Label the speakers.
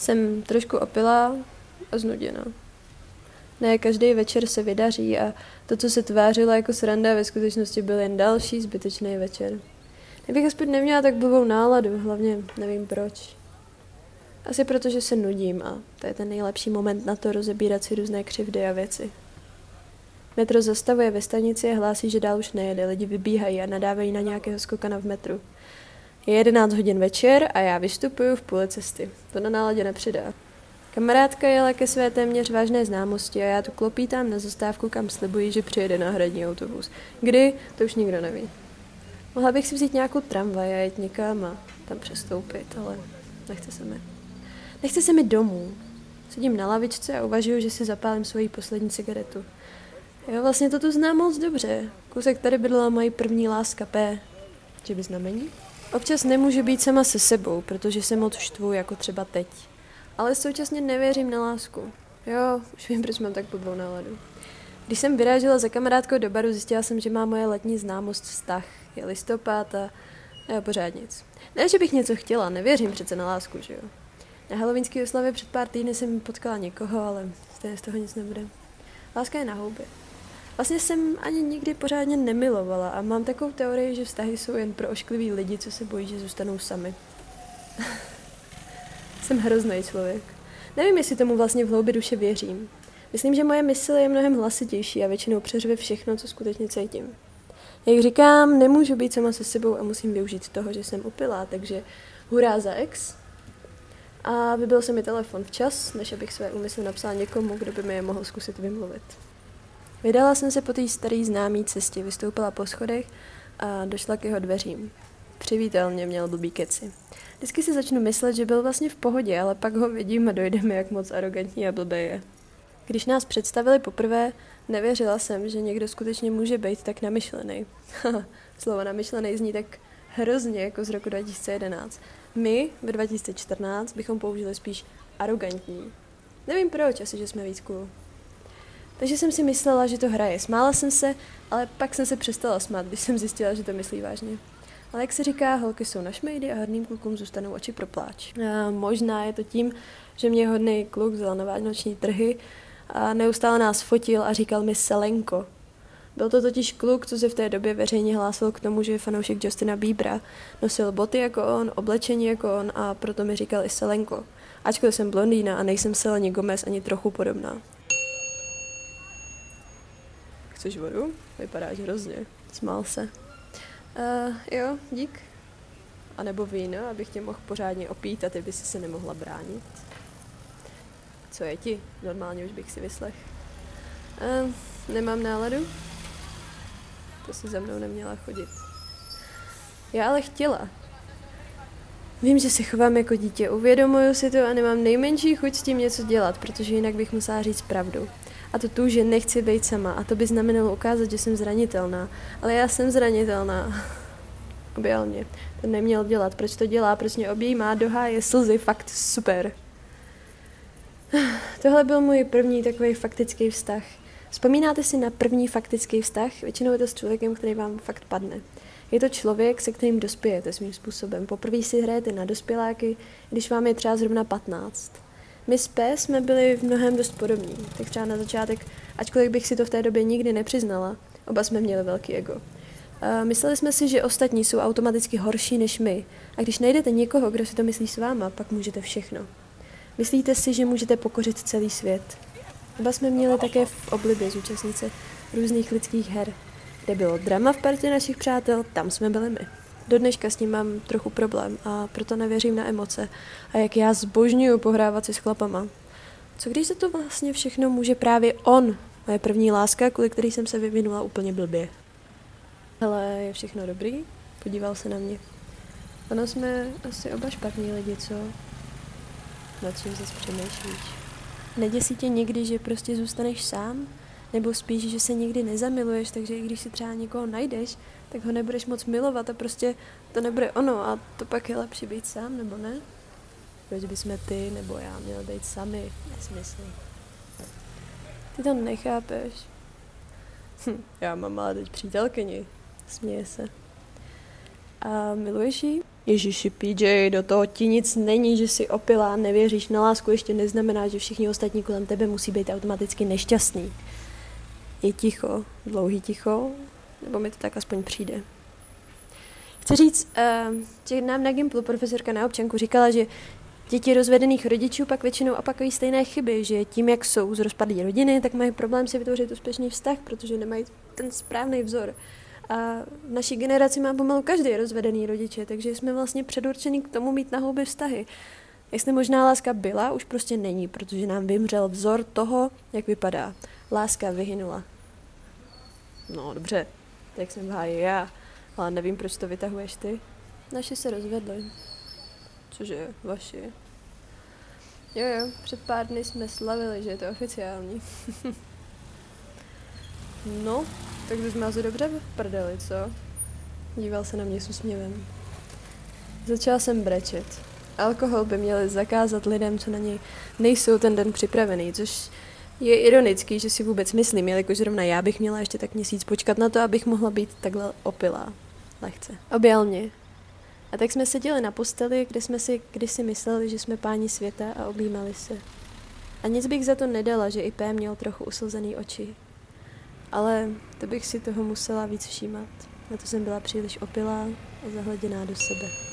Speaker 1: Jsem trošku opilá a znuděná. Ne každý večer se vydaří a to, co se tvářilo jako sranda, ve skutečnosti byl jen další zbytečný večer. Kdybych aspoň neměla tak blbou náladu, hlavně nevím proč. Asi proto, že se nudím a to je ten nejlepší moment na to rozebírat si různé křivdy a věci. Metro zastavuje ve stanici a hlásí, že dál už nejede. Lidi vybíhají a nadávají na nějakého skokana v metru. Je 11 hodin večer a já vystupuju v půli cesty. To na náladě nepřidá. Kamarádka jela ke své téměř vážné známosti a já tu klopítám na zastávku, kam slibuji, že přijede náhradní autobus. Kdy, to už nikdo neví. Mohla bych si vzít nějakou tramvaj a jet někam a tam přestoupit, ale nechce se mi. Nechce se mi domů. Sedím na lavičce a uvažuji, že si zapálím svoji poslední cigaretu. Jo, vlastně to tu znám moc dobře. Kousek tady bydlela moje první láska P. Že by znamení? Občas nemůžu být sama se sebou, protože se moc štvu, jako třeba teď. Ale současně nevěřím na lásku. Jo, už vím, proč mám tak blbou náladu. Když jsem vyrážela za kamarádkou do baru, zjistila jsem, že má moje letní známost vztah. Je listopad a já pořád nic. Ne, že bych něco chtěla, nevěřím přece na lásku, že jo. Na halloweenské oslavě před pár týdny jsem potkala někoho, ale z toho nic nebude. Láska je na houbě. Vlastně jsem ani nikdy pořádně nemilovala a mám takovou teorii, že vztahy jsou jen pro ošklivý lidi, co se bojí, že zůstanou sami. jsem hrozný člověk. Nevím, jestli tomu vlastně v hloubi duše věřím. Myslím, že moje mysl je mnohem hlasitější a většinou přeřve všechno, co skutečně cítím. Jak říkám, nemůžu být sama se sebou a musím využít toho, že jsem opilá, takže hurá za ex. A vybil se mi telefon včas, než abych své úmysly napsala někomu, kdo by mi je mohl zkusit vymluvit. Vydala jsem se po té staré známé cestě, vystoupila po schodech a došla k jeho dveřím. Přivítal mě, měl blbý keci. Vždycky si začnu myslet, že byl vlastně v pohodě, ale pak ho vidím a dojde mi, jak moc arrogantní a blbý je. Když nás představili poprvé, nevěřila jsem, že někdo skutečně může být tak namyšlený. Slovo namyšlený zní tak hrozně jako z roku 2011. My v 2014 bychom použili spíš arrogantní. Nevím proč, asi že jsme víc cool. Takže jsem si myslela, že to hraje. Smála jsem se, ale pak jsem se přestala smát, když jsem zjistila, že to myslí vážně. Ale jak se říká, holky jsou na šmejdy a hodným klukům zůstanou oči pro pláč. A možná je to tím, že mě hodný kluk vzal na vánoční trhy a neustále nás fotil a říkal mi Selenko. Byl to totiž kluk, co se v té době veřejně hlásil k tomu, že je fanoušek Justina Biebera. Nosil boty jako on, oblečení jako on a proto mi říkal i Selenko. Ačkoliv jsem blondýna a nejsem Seleni Gomez ani trochu podobná. Chceš vodu? Vypadáš hrozně. Smál se. Uh, jo, dík. A nebo víno, abych tě mohl pořádně opít a ty by si se nemohla bránit. Co je ti? Normálně už bych si vyslech. Uh, nemám náladu? To si za mnou neměla chodit. Já ale chtěla. Vím, že se chovám jako dítě, uvědomuju si to a nemám nejmenší chuť s tím něco dělat, protože jinak bych musela říct pravdu. A to tu, že nechci být sama. A to by znamenalo ukázat, že jsem zranitelná. Ale já jsem zranitelná. Objel mě. To neměl dělat. Proč to dělá? Proč mě objímá do háje slzy? Fakt super. Tohle byl můj první takový faktický vztah. Vzpomínáte si na první faktický vztah? Většinou je to s člověkem, který vám fakt padne. Je to člověk, se kterým dospějete svým způsobem. Poprvé si hrajete na dospěláky, když vám je třeba zrovna 15. My s P jsme byli v mnohem dost podobní. Tak třeba na začátek, ačkoliv bych si to v té době nikdy nepřiznala, oba jsme měli velký ego. A mysleli jsme si, že ostatní jsou automaticky horší než my. A když najdete někoho, kdo si to myslí s váma, pak můžete všechno. Myslíte si, že můžete pokořit celý svět. Oba jsme měli také v oblibě zúčastnice různých lidských her. Kde bylo drama v partě našich přátel, tam jsme byli my. Do dneška s ním mám trochu problém a proto nevěřím na emoce a jak já zbožňuju pohrávat si s chlapama. Co když se to vlastně všechno může právě on, moje první láska, kvůli který jsem se vyvinula úplně blbě. Ale je všechno dobrý? Podíval se na mě. Ono jsme asi oba špatní lidi, co? Nad čím zase přemýšlíš? Neděsí tě někdy, že prostě zůstaneš sám? Nebo spíš, že se nikdy nezamiluješ, takže i když si třeba někoho najdeš, tak ho nebudeš moc milovat a prostě to nebude ono a to pak je lepší být sám, nebo ne? Proč bychom ty nebo já měli být sami? Nesmysl. Ty to nechápeš. Hm, já mám ale teď přítelkyni. Směje se. A miluješ jí? Ježiši, PJ, do toho ti nic není, že jsi opilá, nevěříš na lásku, ještě neznamená, že všichni ostatní kolem tebe musí být automaticky nešťastný. Je ticho, dlouhý ticho, nebo mi to tak aspoň přijde. Chci říct, že nám na Gimplu profesorka na občanku říkala, že děti rozvedených rodičů pak většinou opakují stejné chyby, že tím, jak jsou z rozpadlé rodiny, tak mají problém si vytvořit úspěšný vztah, protože nemají ten správný vzor. A v naší generaci má pomalu každý rozvedený rodiče, takže jsme vlastně předurčení k tomu mít na houby vztahy. Jestli možná láska byla, už prostě není, protože nám vymřel vzor toho, jak vypadá. Láska vyhynula. No, dobře, tak jsem v háji já, ale nevím, proč to vytahuješ ty. Naši se rozvedli. Cože, vaši? Jo, jo, před pár dny jsme slavili, že je to oficiální. no, tak bys měl dobře v prdeli, co? Díval se na mě s úsměvem. Začala jsem brečet. Alkohol by měli zakázat lidem, co na něj nejsou ten den připravený, což je ironický, že si vůbec myslím, jelikož zrovna já bych měla ještě tak měsíc počkat na to, abych mohla být takhle opilá. Lehce. Objal mě. A tak jsme seděli na posteli, kde jsme si kdysi mysleli, že jsme páni světa a objímali se. A nic bych za to nedala, že i P měl trochu uslzený oči. Ale to bych si toho musela víc všímat. Na to jsem byla příliš opilá a zahleděná do sebe.